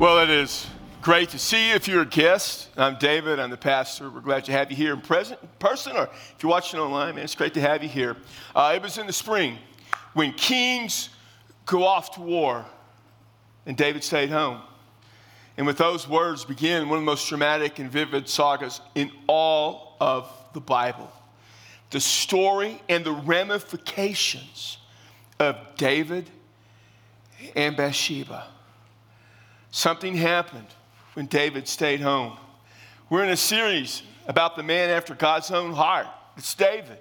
Well, it is great to see you. If you're a guest, I'm David. I'm the pastor. We're glad to have you here in present, person, or if you're watching online, man, it's great to have you here. Uh, it was in the spring when kings go off to war, and David stayed home. And with those words begin one of the most dramatic and vivid sagas in all of the Bible. The story and the ramifications of David and Bathsheba. Something happened when David stayed home. We're in a series about the man after God's own heart. It's David.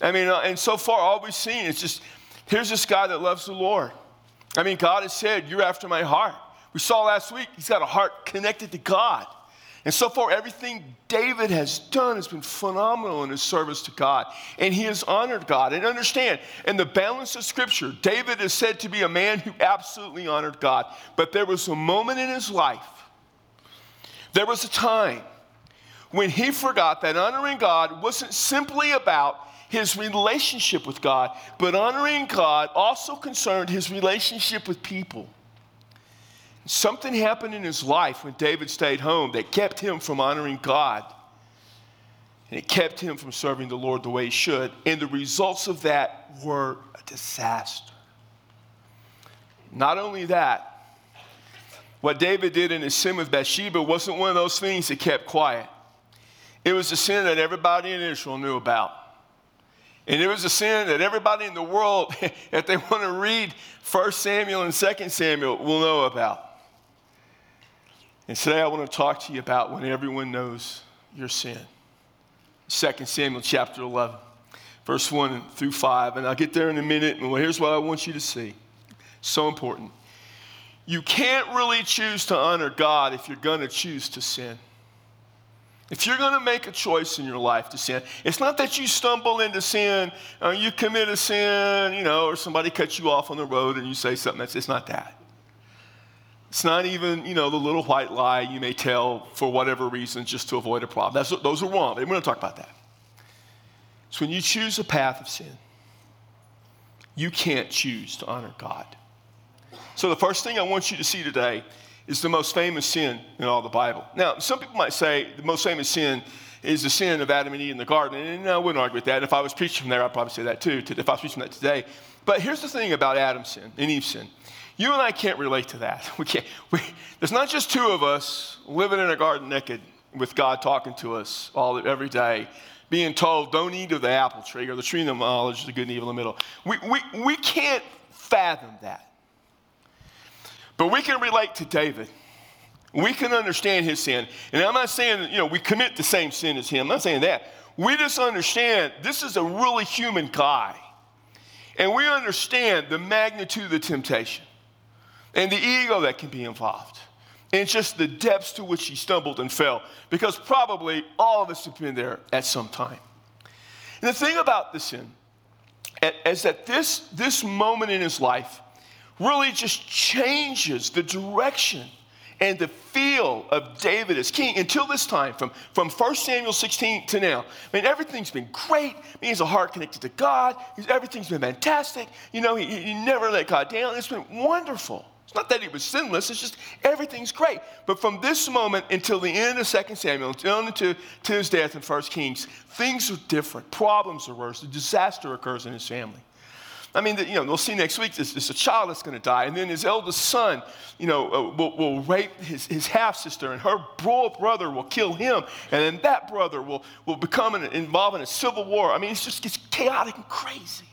I mean, uh, and so far, all we've seen is just here's this guy that loves the Lord. I mean, God has said, You're after my heart. We saw last week, he's got a heart connected to God. And so far, everything David has done has been phenomenal in his service to God. And he has honored God. And understand, in the balance of Scripture, David is said to be a man who absolutely honored God. But there was a moment in his life, there was a time when he forgot that honoring God wasn't simply about his relationship with God, but honoring God also concerned his relationship with people. Something happened in his life when David stayed home that kept him from honoring God. And it kept him from serving the Lord the way he should. And the results of that were a disaster. Not only that, what David did in his sin with Bathsheba wasn't one of those things that kept quiet. It was a sin that everybody in Israel knew about. And it was a sin that everybody in the world, if they want to read 1 Samuel and 2 Samuel, will know about. And today I want to talk to you about when everyone knows your sin. 2 Samuel chapter 11, verse 1 through 5. And I'll get there in a minute. And here's what I want you to see. So important. You can't really choose to honor God if you're going to choose to sin. If you're going to make a choice in your life to sin, it's not that you stumble into sin, or you commit a sin, you know, or somebody cuts you off on the road and you say something it's not that. It's not even, you know, the little white lie you may tell for whatever reason just to avoid a problem. That's, those are wrong. We're going to talk about that. So when you choose a path of sin, you can't choose to honor God. So the first thing I want you to see today is the most famous sin in all the Bible. Now, some people might say the most famous sin is the sin of Adam and Eve in the garden. And I wouldn't argue with that. If I was preaching from there, I'd probably say that too, if I was preaching from that today. But here's the thing about Adam's sin and Eve's sin you and I can't relate to that. We can't. We, there's not just two of us living in a garden naked with God talking to us all every day, being told, don't eat of the apple tree or the tree of knowledge the good and evil in the middle. We, we, we can't fathom that. But we can relate to David. We can understand his sin. And I'm not saying you know, we commit the same sin as him. I'm not saying that. We just understand this is a really human guy. And we understand the magnitude of the temptation and the ego that can be involved. And just the depths to which he stumbled and fell, because probably all of us have been there at some time. And the thing about the sin is that this, this moment in his life really just changes the direction and the feel of David as king until this time, from, from 1 Samuel 16 to now. I mean, everything's been great. I mean, he has a heart connected to God. Everything's been fantastic. You know, he, he never let God down. It's been wonderful. It's not that he was sinless, it's just everything's great. But from this moment until the end of 2 Samuel, until to his death in 1 Kings, things are different. Problems are worse. A disaster occurs in his family. I mean, you know, we'll see next week, there's, a child that's going to die, and then his eldest son, you know, uh, will, will rape his, his half-sister, and her brother will kill him, and then that brother will, will become an, involved in a civil war. I mean, it just gets chaotic and crazy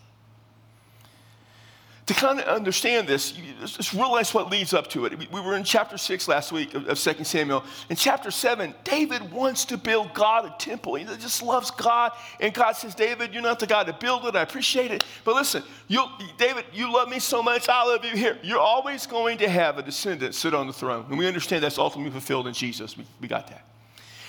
to kind of understand this, just realize what leads up to it. We were in chapter 6 last week of, 2 Samuel. In chapter 7, David wants to build God a temple. He just loves God. And God says, David, you're not the God to build it. I appreciate it. But listen, David, you love me so much. I love you here. You're always going to have a descendant sit on the throne. And we understand that's ultimately fulfilled in Jesus. We, we got that.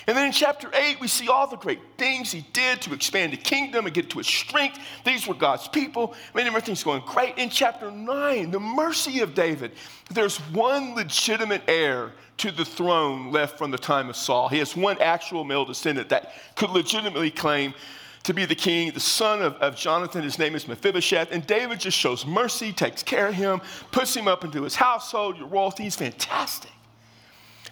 And then in chapter 8, we see all the great things he did to expand the kingdom and get to its strength. These were God's people. I mean, everything's going great. In chapter 9, the mercy of David. There's one legitimate heir to the throne left from the time of Saul. He has one actual male descendant that could legitimately claim to be the king, the son of, of Jonathan. His name is Mephibosheth. And David just shows mercy, takes care of him, puts him up into his household, your royalty. He's fantastic.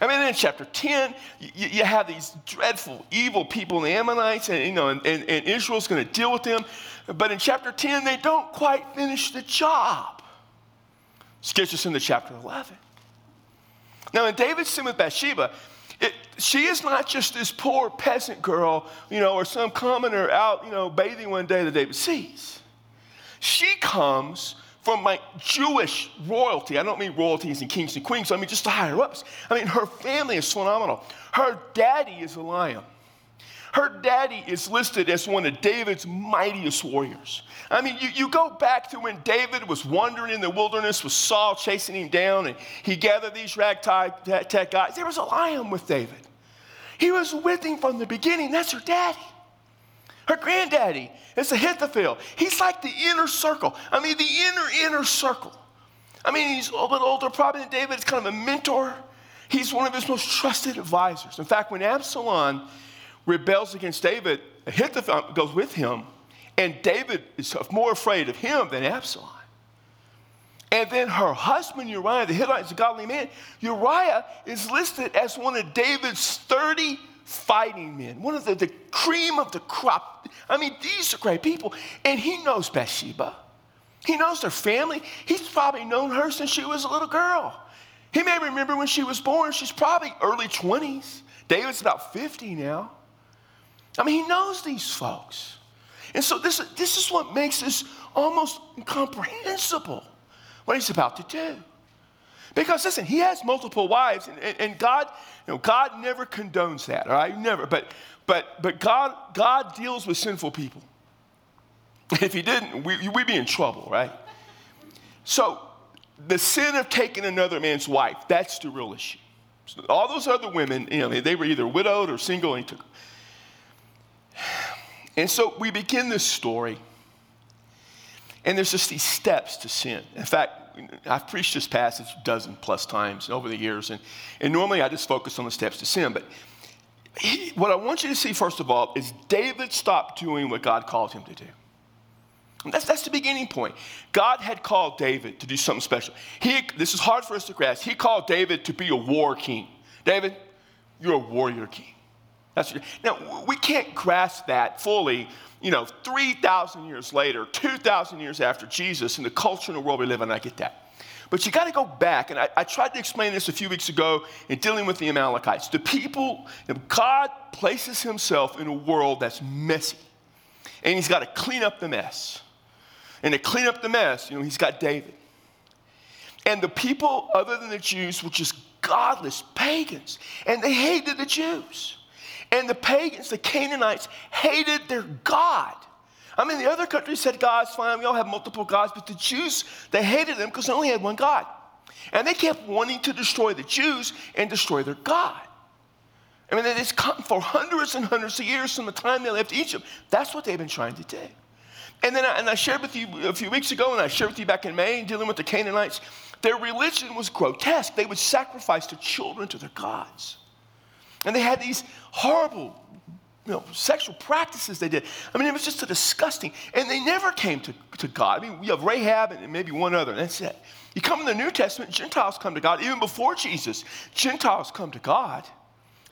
I mean, in chapter 10, you, you have these dreadful, evil people, the Ammonites, and, you know, and, and, and Israel's going to deal with them. But in chapter 10, they don't quite finish the job. This gets us into chapter 11. Now, in David's sin with Bathsheba, it, she is not just this poor peasant girl, you know, or some commoner out, you know, bathing one day that David sees. She comes from my Jewish royalty. I don't mean royalties and kings and queens, I mean just the higher ups. I mean, her family is phenomenal. Her daddy is Eliam. Her daddy is listed as one of David's mightiest warriors. I mean, you, you go back to when David was wandering in the wilderness with Saul chasing him down, and he gathered these ragtag guys. There was Eliam with David. He was with him from the beginning. That's her daddy. Her granddaddy is Ahithophel. He's like the inner circle. I mean, the inner, inner circle. I mean, he's a little bit older probably than David. He's kind of a mentor. He's one of his most trusted advisors. In fact, when Absalom rebels against David, Ahithophel goes with him, and David is more afraid of him than Absalom. And then her husband Uriah, the Hittite, is a godly man. Uriah is listed as one of David's 30 fighting men, one of the, the cream of the crop. I mean, these are great people. And he knows Bathsheba. He knows their family. He's probably known her since she was a little girl. He may remember when she was born. She's probably early 20s. David's about 50 now. I mean, he knows these folks. And so this, this is what makes this almost incomprehensible what he's about to do. Because listen, he has multiple wives, and, and, and, God, you know, God never condones that, all right? Never. But but but God, God deals with sinful people. If he didn't, we, we'd be in trouble, right? So the sin of taking another man's wife, that's the real issue. So all those other women, you know, they were either widowed or single, and took And so we begin this story, and there's just these steps to sin. In fact, I've preached this passage a dozen plus times over the years, and, and normally I just focus on the steps to sin. But he, what I want you to see, first of all, is David stopped doing what God called him to do. That's, that's the beginning point. God had called David to do something special. He, this is hard for us to grasp. He called David to be a war king. David, you're a warrior king. That's, now, we can't grasp that fully, you know, 3,000 years later, 2,000 years after Jesus, in the culture and the world we live in, I get that. But you got to go back, and I, I, tried to explain this a few weeks ago in dealing with the Amalekites. The people, God places himself in a world that's messy, and he's got to clean up the mess. And to clean up the mess, you know, he's got David. And the people, other than the Jews, were just godless pagans, and they hated the Jews. And the pagans, the Canaanites, hated their God. I mean, the other countries said God's fine, we all have multiple gods, but the Jews, they hated them because they only had one God. And they kept wanting to destroy the Jews and destroy their God. I mean, it's come for hundreds and hundreds of years from the time they left Egypt. That's what they've been trying to do. And then I, and I shared with you a few weeks ago, and I shared with you back in May, dealing with the Canaanites, their religion was grotesque. They would sacrifice their children to their gods. And they had these horrible you know, sexual practices they did. I mean, it was just so disgusting. And they never came to, to God. I mean, we have Rahab and maybe one other, that's it. You come in the New Testament, Gentiles come to God. Even before Jesus, Gentiles come to God.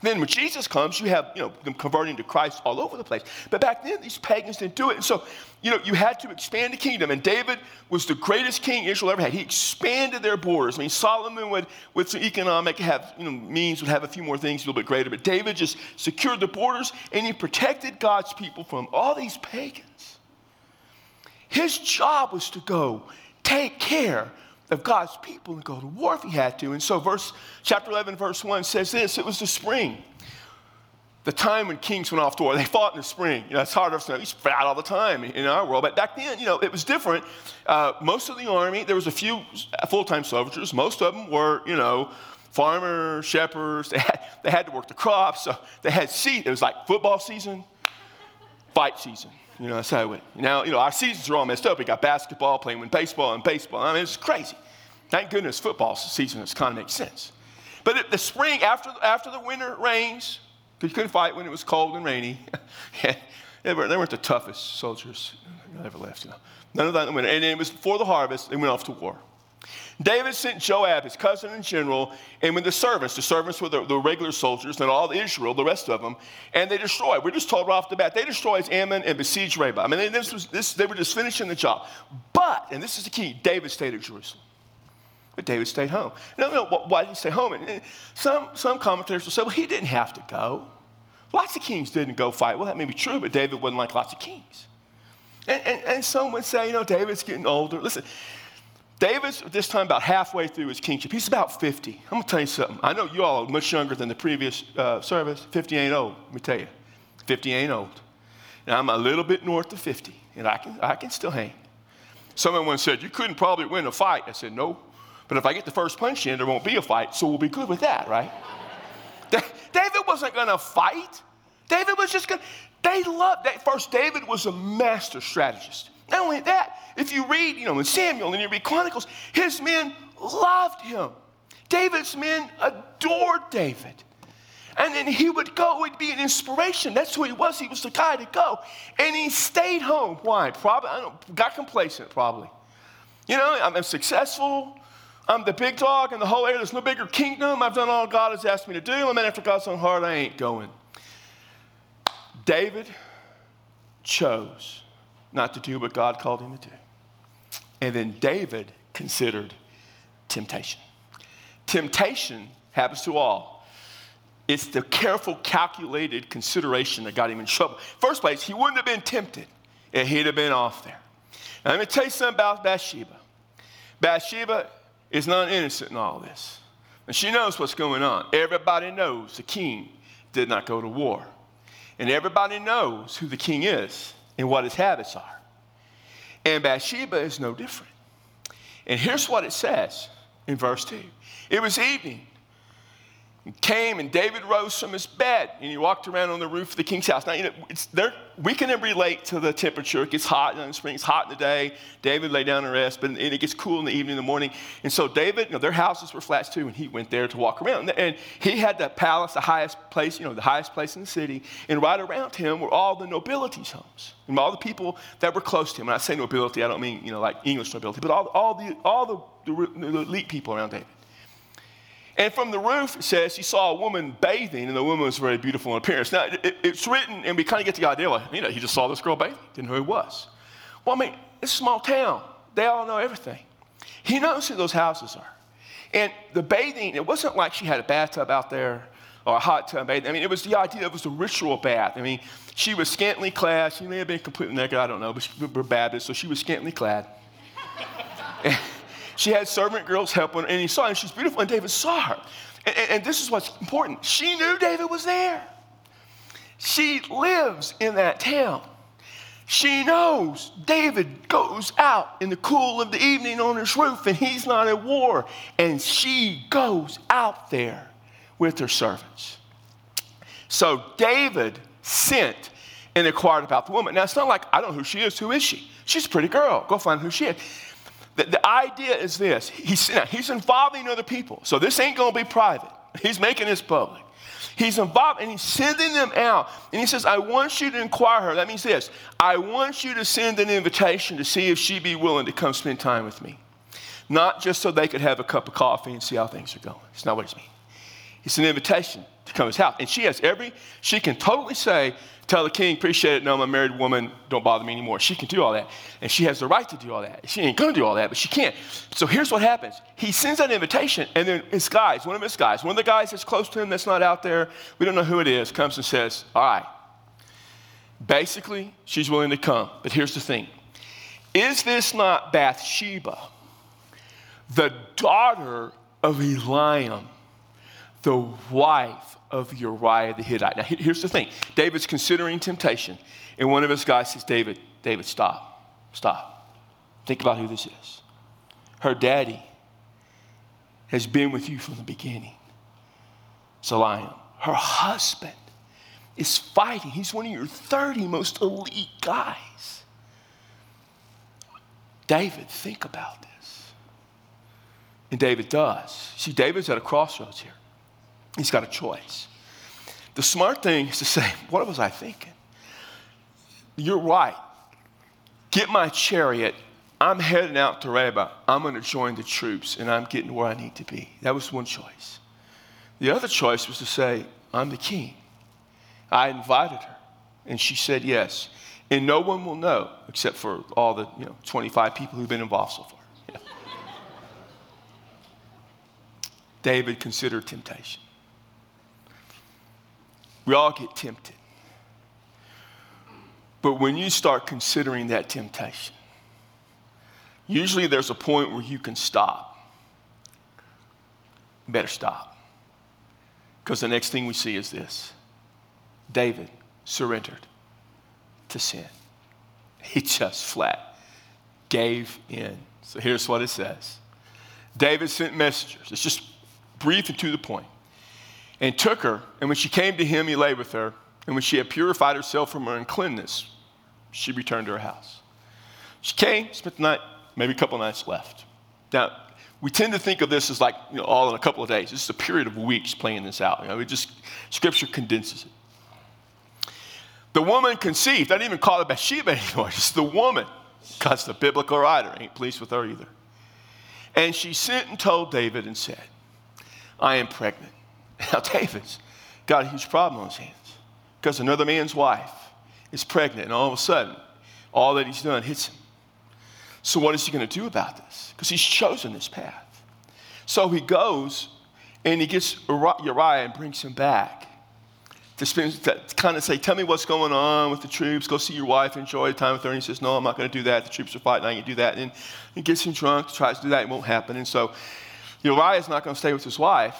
Then when Jesus comes, you have you know them converting to Christ all over the place. But back then, these pagans didn't do it. And so, you know, you had to expand the kingdom. And David was the greatest king Israel ever had. He expanded their borders. I mean, Solomon would, with some economic have, you know, means, would have a few more things a little bit greater. But David just secured the borders and he protected God's people from all these pagans. His job was to go take care of God's people and go to war if he had to. And so verse chapter 11 verse 1 says this, it was the spring. The time when kings went off to war, they fought in the spring. You know, it's hard to know. You fight all the time in our world, but back then, you know, it was different. Uh, most of the army, there was a few full-time soldiers. Most of them were, you know, farmers, shepherds. They had, they had to work the crops. So they had seat. It was like football season, fight season. You know, that's how it went. Now, you know, our seasons are all messed up. We got basketball, playing with baseball and baseball. I mean, it's crazy. Thank goodness football season has kind of makes sense. But the spring, after, after the winter rains, because you couldn't fight when it was cold and rainy, they, were, weren't the toughest soldiers that ever left. You know. None of that in the winter. And it was before the harvest, they went off to war. David sent Joab, his cousin in general, and with the servants, the servants were the, the, regular soldiers, and all Israel, the rest of them, and they destroyed. We're just told right off the bat, they destroyed Ammon and besieged Rabbah. I mean, this was, this, they were just finishing the job. But, and this is the key, David stayed at Jerusalem. But David stayed home. No, no, why did he stay home? And some, some commentators will say, well, he didn't have to go. Lots of kings didn't go fight. Well, that may be true, but David wasn't like lots of kings. And, and, and some would say, you know, David's getting older. Listen, David's this time about halfway through his kingship. He's about 50. I'm going to tell you something. I know you all are much younger than the previous uh, service. 50 ain't old, let me tell you. 50 ain't old. And I'm a little bit north of 50, and I can, I can still hang. Someone once said, You couldn't probably win a fight. I said, No. But if I get the first punch in, there won't be a fight, so we'll be good with that, right? David wasn't going to fight. David was just going to, they loved that. First, David was a master strategist. Not only that, if you read, you know, in Samuel and you read Chronicles, his men loved him. David's men adored David. And then he would go, he'd be an inspiration. That's who he was. He was the guy to go. And he stayed home. Why? Probably, I don't got complacent, probably. You know, I'm, I'm successful. I'm the big dog in the whole area. There's no bigger kingdom. I've done all God has asked me to do. I'm in after God's own heart. I ain't going. David chose not to do what God called him to do. And then David considered temptation. Temptation happens to all. It's the careful, calculated consideration that got him in trouble. First place, he wouldn't have been tempted if he'd have been off there. Now, let me tell you something about Bathsheba. Bathsheba is not innocent in all this. And she knows what's going on. Everybody knows the king did not go to war. And everybody knows who the king is and what his habits are. And Bathsheba is no different. And here's what it says in verse 2 It was evening. He came and David rose from his bed and he walked around on the roof of the king's house. Now, you know, it's there, we can relate to the temperature. It gets hot in the spring, it's hot in the day. David lay down and rest, but it gets cool in the evening, in the morning. And so David, you know, their houses were flats too, and he went there to walk around. And he had the palace, the highest place, you know, the highest place in the city. And right around him were all the nobility's homes and all the people that were close to him. When I say nobility, I don't mean, you know, like English nobility, but all, all, the, all the, the elite people around David. And from the roof, it says he saw a woman bathing, and the woman was very beautiful in appearance. Now, it, it's written, and we kind of get the idea, like, you know, he just saw this girl bathing, didn't know who it was. Well, I mean, it's a small town. They all know everything. He knows who those houses are. And the bathing, it wasn't like she had a bathtub out there or a hot tub bathing. I mean, it was the idea, it was a ritual bath. I mean, she was scantily clad. She may have been completely naked, I don't know, but she was Baptist, so she was scantily clad. She had servant girls helping, her, and he saw her, and she's beautiful, and David saw her. And, and, and this is what's important. She knew David was there. She lives in that town. She knows David goes out in the cool of the evening on his roof and he's not at war. And she goes out there with her servants. So David sent and inquired about the woman. Now, it's not like, I don't know who she is. Who is she? She's a pretty girl. Go find who she is. The, the idea is this he's, he's involving other people. So this ain't going to be private. He's making this public. He's involved and he's sending them out. And he says, I want you to inquire her. That means this I want you to send an invitation to see if she'd be willing to come spend time with me. Not just so they could have a cup of coffee and see how things are going. It's not what he's mean. It's an invitation to come to his house. And she has every, she can totally say, tell the king, appreciate it, no, I'm a married woman, don't bother me anymore. She can do all that. And she has the right to do all that. She ain't gonna do all that, but she can't. So here's what happens. He sends that invitation, and then his guys, one of his guys, one of the guys that's close to him that's not out there, we don't know who it is, comes and says, All right, basically, she's willing to come. But here's the thing Is this not Bathsheba, the daughter of Eliam, the wife of Uriah the Hittite. Now, here's the thing David's considering temptation, and one of his guys says, David, David, stop, stop. Think about who this is. Her daddy has been with you from the beginning. Eliam. Her husband is fighting. He's one of your 30 most elite guys. David, think about this. And David does. See, David's at a crossroads here. He's got a choice. The smart thing is to say, What was I thinking? You're right. Get my chariot I'm heading out to Rabbah. I'm going to join the troops and I'm getting where I need to be. That was one choice. The other choice was to say, I'm the king. I invited her and she said yes. And no one will know except for all the you know, 25 people who've been involved so far. Yeah. David considered temptation. We all get tempted. But when you start considering that temptation, usually there's a point where you can stop. Better stop. Because the next thing we see is this David surrendered to sin. He just flat gave in. So here's what it says David sent messengers. It's just brief and to the point. And took her, and when she came to him, he lay with her. And when she had purified herself from her uncleanness, she returned to her house. She came, spent the night, maybe a couple nights left. Now, we tend to think of this as like you know, all in a couple of days. This is a period of weeks playing this out. You know, it just Scripture condenses it. The woman conceived. I didn't even call it Bathsheba anymore. Just the woman. Because the biblical writer ain't pleased with her either. And she sent and told David and said, I am pregnant. Now, David's got a huge problem on his hands because another man's wife is pregnant, and all of a sudden, all that he's done hits him. So, what is he going to do about this? Because he's chosen this path. So, he goes and he gets Uriah and brings him back to, spend, to kind of say, Tell me what's going on with the troops. Go see your wife, enjoy the time with her. And he says, No, I'm not going to do that. The troops are fighting. I can't do that. And he gets him drunk, tries to do that. It won't happen. And so Uriah is not going to stay with his wife.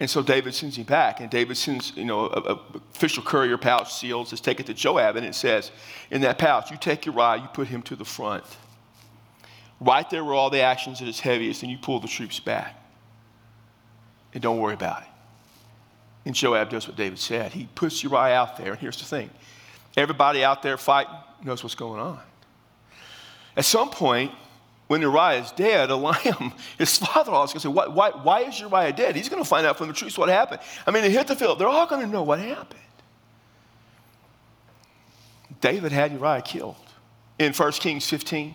And so David sends him back. And David sends, you know, a, a official courier pouch sealed, says, Take it to Joab. And it says, In that pouch, you take Uriah, you put him to the front. Right there where all the actions at its heaviest, and you pull the troops back. And don't worry about it. And Joab does what David said. He puts Uriah out there. And here's the thing everybody out there fighting knows what's going on. At some point, when Uriah is dead, Eliam, his father in law, is going to say, why, why, why is Uriah dead? He's going to find out from the troops what happened. I mean, hit the field. They're all going to know what happened. David had Uriah killed. In 1 Kings 15,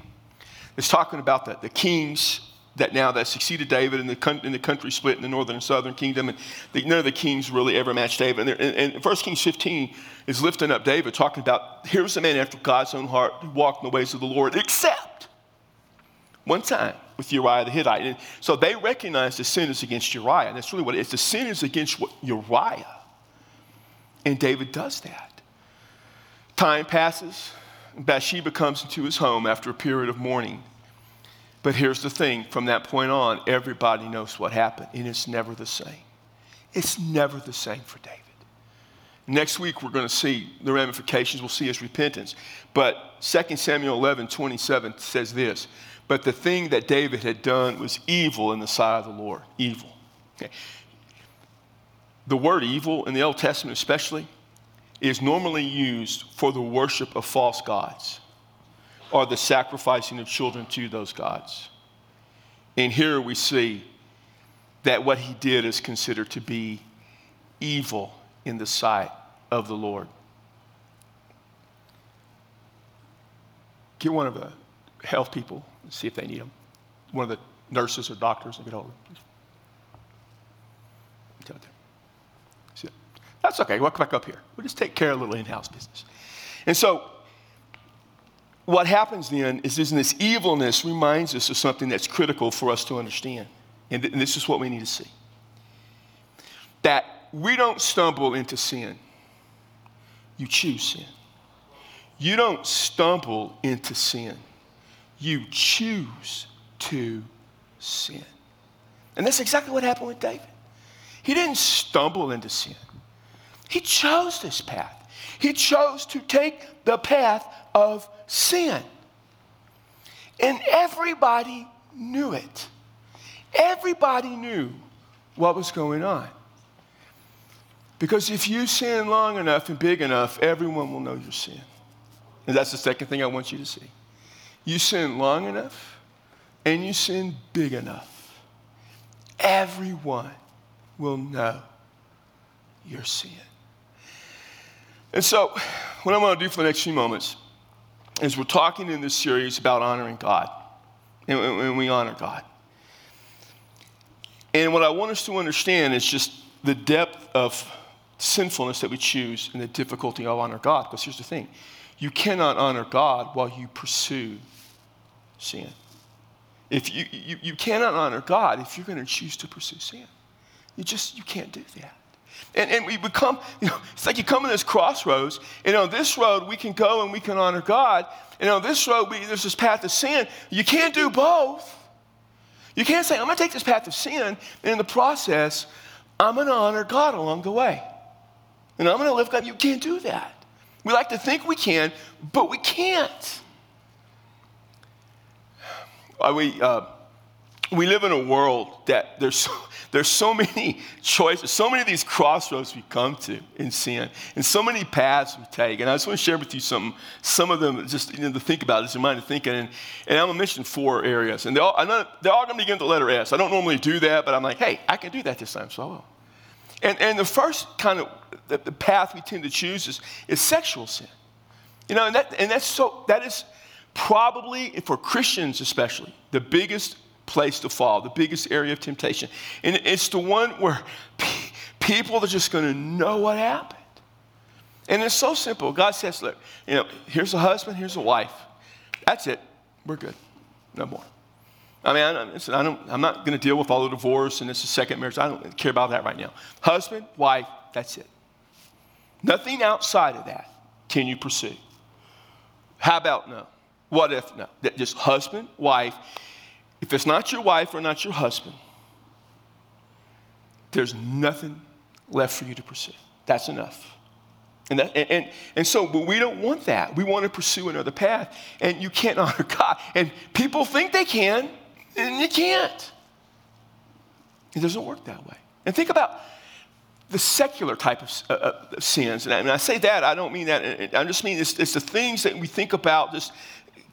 it's talking about the, the kings that now that succeeded David and the, in the country split in the northern and southern kingdom, and the, none of the kings really ever matched David. And, and, and 1 Kings 15 is lifting up David, talking about here's a man after God's own heart who walked in the ways of the Lord, except one time with Uriah the Hittite. And so they recognize the sin is against Uriah. And that's really what it is. The sin is against Uriah. And David does that. Time passes. Bathsheba comes into his home after a period of mourning. But here's the thing from that point on, everybody knows what happened, and it's never the same. It's never the same for David. Next week, we're going to see the ramifications. We'll see his repentance. But 2 Samuel 11 27 says this But the thing that David had done was evil in the sight of the Lord. Evil. Okay. The word evil in the Old Testament, especially, is normally used for the worship of false gods or the sacrificing of children to those gods. And here we see that what he did is considered to be evil in the sight of the Lord. Get one of the health people and see if they need them. One of the nurses or doctors and get hold of them. See, That's okay. We'll come back up here. We'll just take care of a little in house business. And so what happens then is, is this evilness reminds us of something that's critical for us to understand. And, th- and this is what we need to see that we don't stumble into sin, you choose sin. You don't stumble into sin, you choose to sin. And that's exactly what happened with David. He didn't stumble into sin, he chose this path. He chose to take the path of sin. And everybody knew it. Everybody knew what was going on. Because if you sin long enough and big enough, everyone will know your sin. And that's the second thing I want you to see. You sin long enough and you sin big enough, everyone will know your sin. And so, what I want to do for the next few moments is we're talking in this series about honoring God. and, and we honor God. And what I want us to understand is just the depth of sinfulness that we choose and the difficulty of honor God. Because here's the thing you cannot honor God while you pursue sin. If you, you, you cannot honor God if you're going to choose to pursue sin. You just, you can't do that. And, and we become, you know, it's like you come to this crossroads, and on this road we can go and we can honor God, and on this road we, there's this path of sin. You can't do both. You can't say, I'm going to take this path of sin, and in the process, I'm going to honor God along the way. And I'm going to live God. You can't do that. We like to think we can, but we can't. We, uh, we live in a world that there's so, there's so many choices, so many of these crossroads we come to in sin, and so many paths we take. And I just want to share with you some, some of them just you know, to think about, just in mind of thinking. And, and I'm going to mention four areas. And they're all, they're all going to begin with the letter S. I don't normally do that, but I'm like, hey, I can do that this time, so I will. And, and the first kind of the, the path we tend to choose is, is sexual sin. You know, and, that, and that's so, that is probably, for Christians especially, the biggest place to fall, the biggest area of temptation. And it's the one where people are just going to know what happened. And it's so simple. God says, look, you know, here's a husband, here's a wife. That's it. We're good. No more. I mean, I, I don't, I'm not going to deal with all the divorce and it's a second marriage. I don't care about that right now. Husband, wife, that's it. Nothing outside of that can you pursue. How about no? What if no? Just husband, wife. If it's not your wife or not your husband, there's nothing left for you to pursue. That's enough. And, that, and, and, and, so, but we don't want that. We want to pursue another path. And you can't honor God. And people think they can, and you can't. It doesn't work that way. And think about the secular type of uh, uh sins. And I say that, I don't mean that. I just mean it's, it's the things that we think about just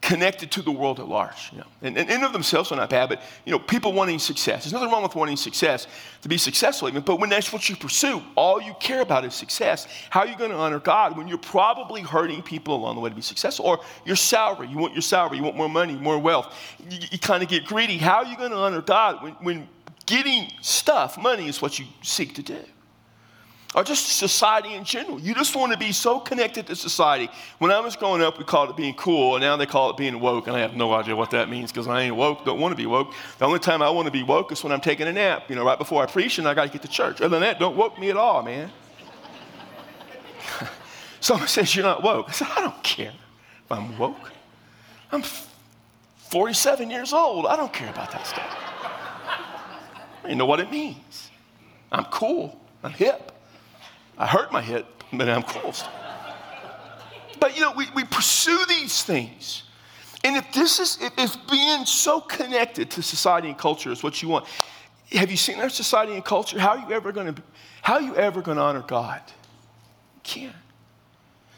connected to the world at large. You know? and, and in of themselves are not bad, but you know, people wanting success. There's nothing wrong with wanting success to be successful, even. But when that's what you pursue, all you care about is success. How are you going to honor God when you're probably hurting people along the way to be successful? Or your salary, you want your salary, you want more money, more wealth. You, you kind of get greedy. How are you going to honor God when, when getting stuff, money, is what you seek to do? Or just society in general. You just want to be so connected to society. When I was growing up, we called it being cool, and now they call it being woke, and I have no idea what that means because I ain't woke, don't want to be woke. The only time I want to be woke is when I'm taking a nap, you know, right before I preach, and I got to get to church. Other than that, don't woke me at all, man. Someone says you're not woke. I said, I don't care if I'm woke. I'm 47 years old. I don't care about that stuff. I don't know what it means. I'm cool. I'm hip. I hurt my hip, but I'm close. But you know, we, we pursue these things. And if this is, if being so connected to society and culture is what you want, have you seen our society and culture? How are you ever going to, how are you ever going to honor God? You can't.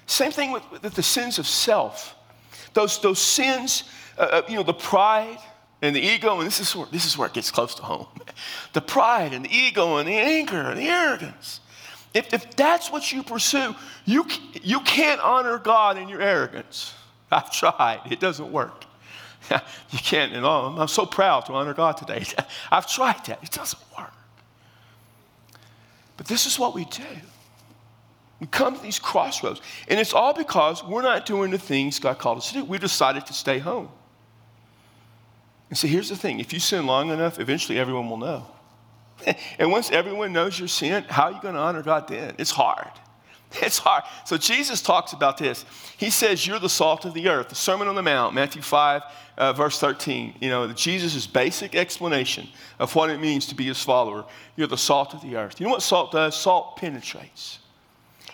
Same thing with, with the sins of self. Those, those sins, uh, uh, you know, the pride and the ego, and this is, where, this is where it gets close to home. The pride and the ego and the anger and the arrogance. If, if that's what you pursue, you, you can't honor God in your arrogance. I've tried, it doesn't work. you can't, and all. I'm so proud to honor God today. I've tried that, it doesn't work. But this is what we do. We come to these crossroads, and it's all because we're not doing the things God called us to do. We decided to stay home. And so here's the thing if you sin long enough, eventually everyone will know. and once everyone knows your sin, how are you going to honor God then? It's hard. It's hard. So Jesus talks about this. He says, You're the salt of the earth. The Sermon on the Mount, Matthew 5, uh, verse 13. You know, Jesus' basic explanation of what it means to be his follower. You're the salt of the earth. You know what salt does? Salt penetrates.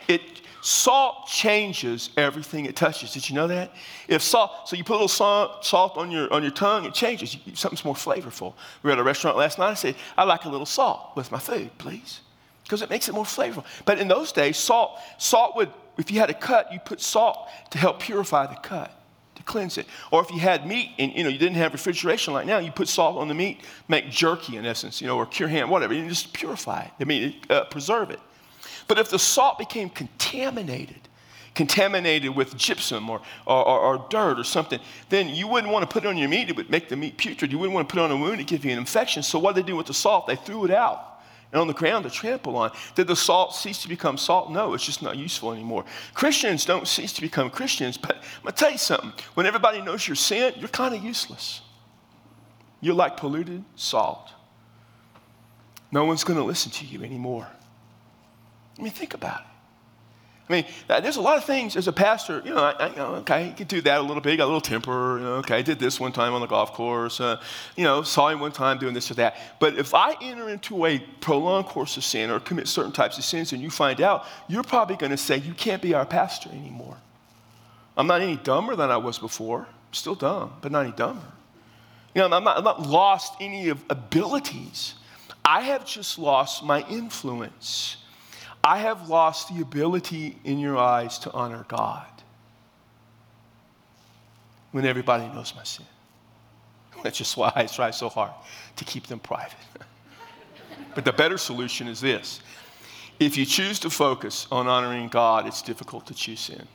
It Salt changes everything it touches. Did you know that? If salt, so you put a little salt, on your on your tongue, it changes. Something's more flavorful. We were at a restaurant last night. I said, "I like a little salt with my food, please," because it makes it more flavorful. But in those days, salt salt would, if you had a cut, you put salt to help purify the cut, to cleanse it. Or if you had meat and you know you didn't have refrigeration like now, you put salt on the meat, make jerky in essence, you know, or cure ham, whatever. You just purify it. I mean, uh, preserve it. But if the salt became contaminated, contaminated with gypsum or, or, or, dirt or something, then you wouldn't want to put it on your meat. It would make the meat putrid. You wouldn't want to put it on a wound. It give you an infection. So what did they do with the salt? They threw it out and on the ground to trample on. Did the salt cease to become salt? No, it's just not useful anymore. Christians don't cease to become Christians, but I'm going to tell you something. When everybody knows your sin, you're kind of useless. You're like polluted salt. No one's going to listen to you anymore. I mean, think about it. I mean, there's a lot of things as a pastor, you know, I, I, okay, you can do that a little bit. You got a little temper, you know, okay, I did this one time on the golf course, uh, you know, saw him one time doing this or that. But if I enter into a prolonged course of sin or commit certain types of sins and you find out, you're probably going to say, you can't be our pastor anymore. I'm not any dumber than I was before. I'm still dumb, but not any dumber. You know, I'm not, I'm not lost any of abilities. I have just lost my influence. I have lost the ability in your eyes to honor God when everybody knows my sin. That's just why I try so hard to keep them private. but the better solution is this if you choose to focus on honoring God, it's difficult to choose sin.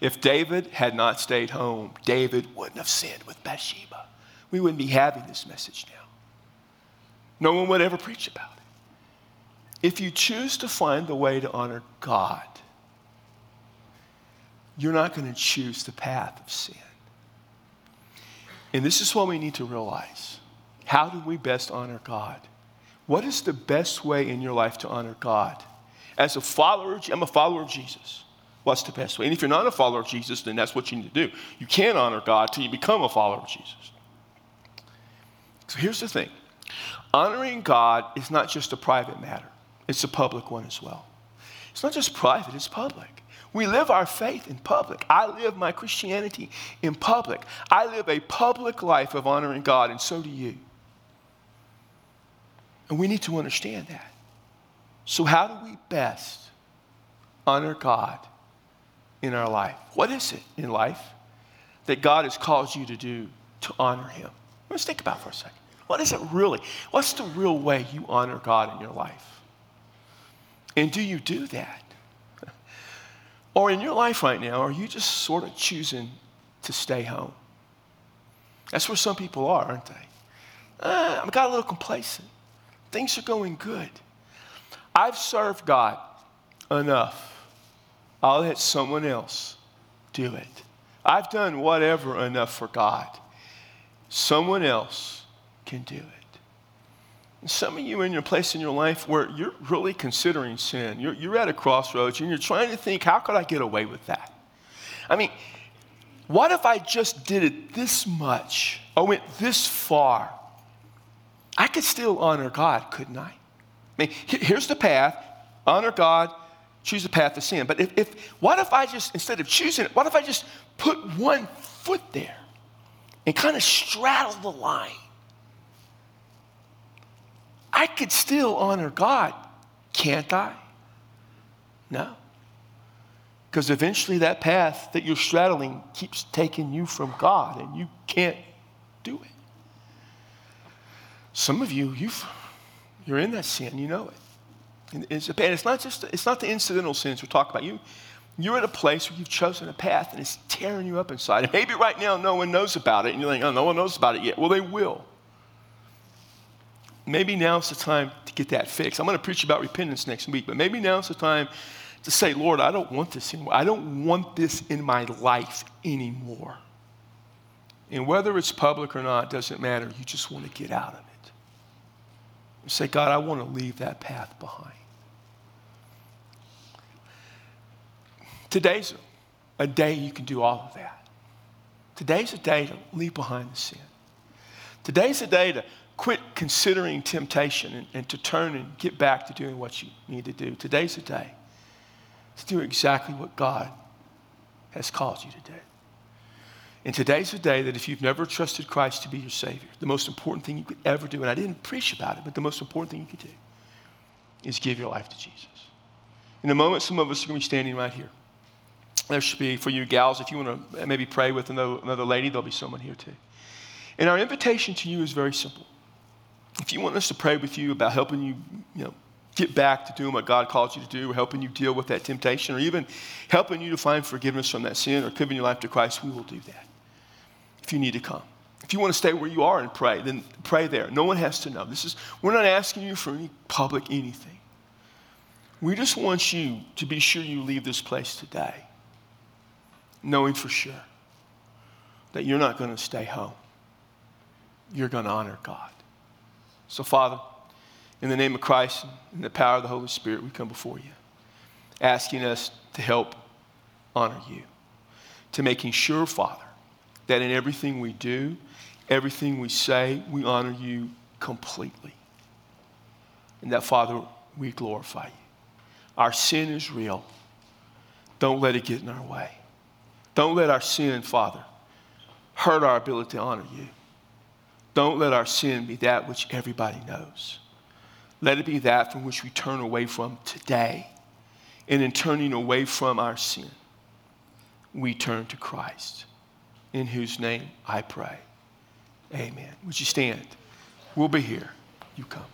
If, David had not stayed home, David wouldn't have sinned with Bathsheba. We wouldn't be having this message now. No one would ever preach about it. If you choose to find the way to honor God, you're not going to choose the path of sin. And this is what we need to realize. How do we best honor God? What is the best way in your life to honor God? As a follower, I'm a follower of Jesus. What's the best way? And if you're not a follower of Jesus, then that's what you need to do. You can't honor God till you become a follower of Jesus. So here's the thing honoring God is not just a private matter it's a public one as well. It's not just private, it's public. We live our faith in public. I live my Christianity in public. I live a public life of honoring God, and so do you. And we need to understand that. So, how do we best honor God in our life? What is it in life that God has called you to do to honor Him? Let's think about for a second. What is it really? What's the real way you honor God in your life? And do you do that? Or in your life right now, are you just sort of choosing to stay home? That's where some people are, aren't they? Uh, I got a little complacent. Things are going good. I've served God enough. I'll let someone else do it. I've done whatever enough for God. Someone else can do it. Some of you in your place in your life where you're really considering sin. You're, you're at a crossroads and you're trying to think, how could I get away with that? I mean, what if I just did it this much or went this far? I could still honor God, couldn't I? I mean, here's the path honor God, choose the path of sin. But if, if, what if I just, instead of choosing it, what if I just put one foot there and kind of straddle the line? I could still honor God, can't I? No. Because eventually that path that you're straddling keeps taking you from God and you can't do it. Some of you, you've, you're in that sin, you know it. And it's, and it's not just it's not the incidental sins we're talking about. You, you're at a place where you've chosen a path and it's tearing you up inside. And maybe right now no one knows about it, and you're like, oh, no one knows about it yet. Well, they will maybe now's the time to get that fixed. I'm going to preach about repentance next week, but maybe now's the time to say, Lord, I don't want this anymore. I don't want this in my life anymore. And whether it's public or not doesn't matter. You just want to get out of it. You say, God, I want to leave that path behind. Today's a day you can do all of that. Today's a day to leave behind the sin. Today's a day to quit considering temptation and, and, to turn and get back to doing what you need to do. Today's the day to do exactly what God has called you to do. And today's the day that if you've never trusted Christ to be your Savior, the most important thing you could ever do, and I didn't preach about it, but the most important thing you could do is give your life to Jesus. In a moment, some of us are going to be standing right here. There should be, for you gals, if you want to maybe pray with another, another lady, there'll be someone here too. And our invitation to you is very simple if you want us to pray with you about helping you, you know, get back to doing what God calls you to do, or helping you deal with that temptation, or even helping you to find forgiveness from that sin or giving your life to Christ, we will do that. If you need to come. If you want to stay where you are and pray, then pray there. No one has to know. This is we're not asking you for any public anything. We just want you to be sure you leave this place today knowing for sure that you're not going to stay home. You're going to honor God. So, Father, in the name of Christ and the power of the Holy Spirit, we come before you, asking us to help honor you, to making sure, Father, that in everything we do, everything we say, we honor you completely. And that, Father, we glorify you. Our sin is real. Don't let it get in our way. Don't let our sin, Father, hurt our ability to honor you. Don't let our sin be that which everybody knows. Let it be that from which we turn away from today. And in turning away from our sin, we turn to Christ, in whose name I pray. Amen. Would you stand? We'll be here. You come.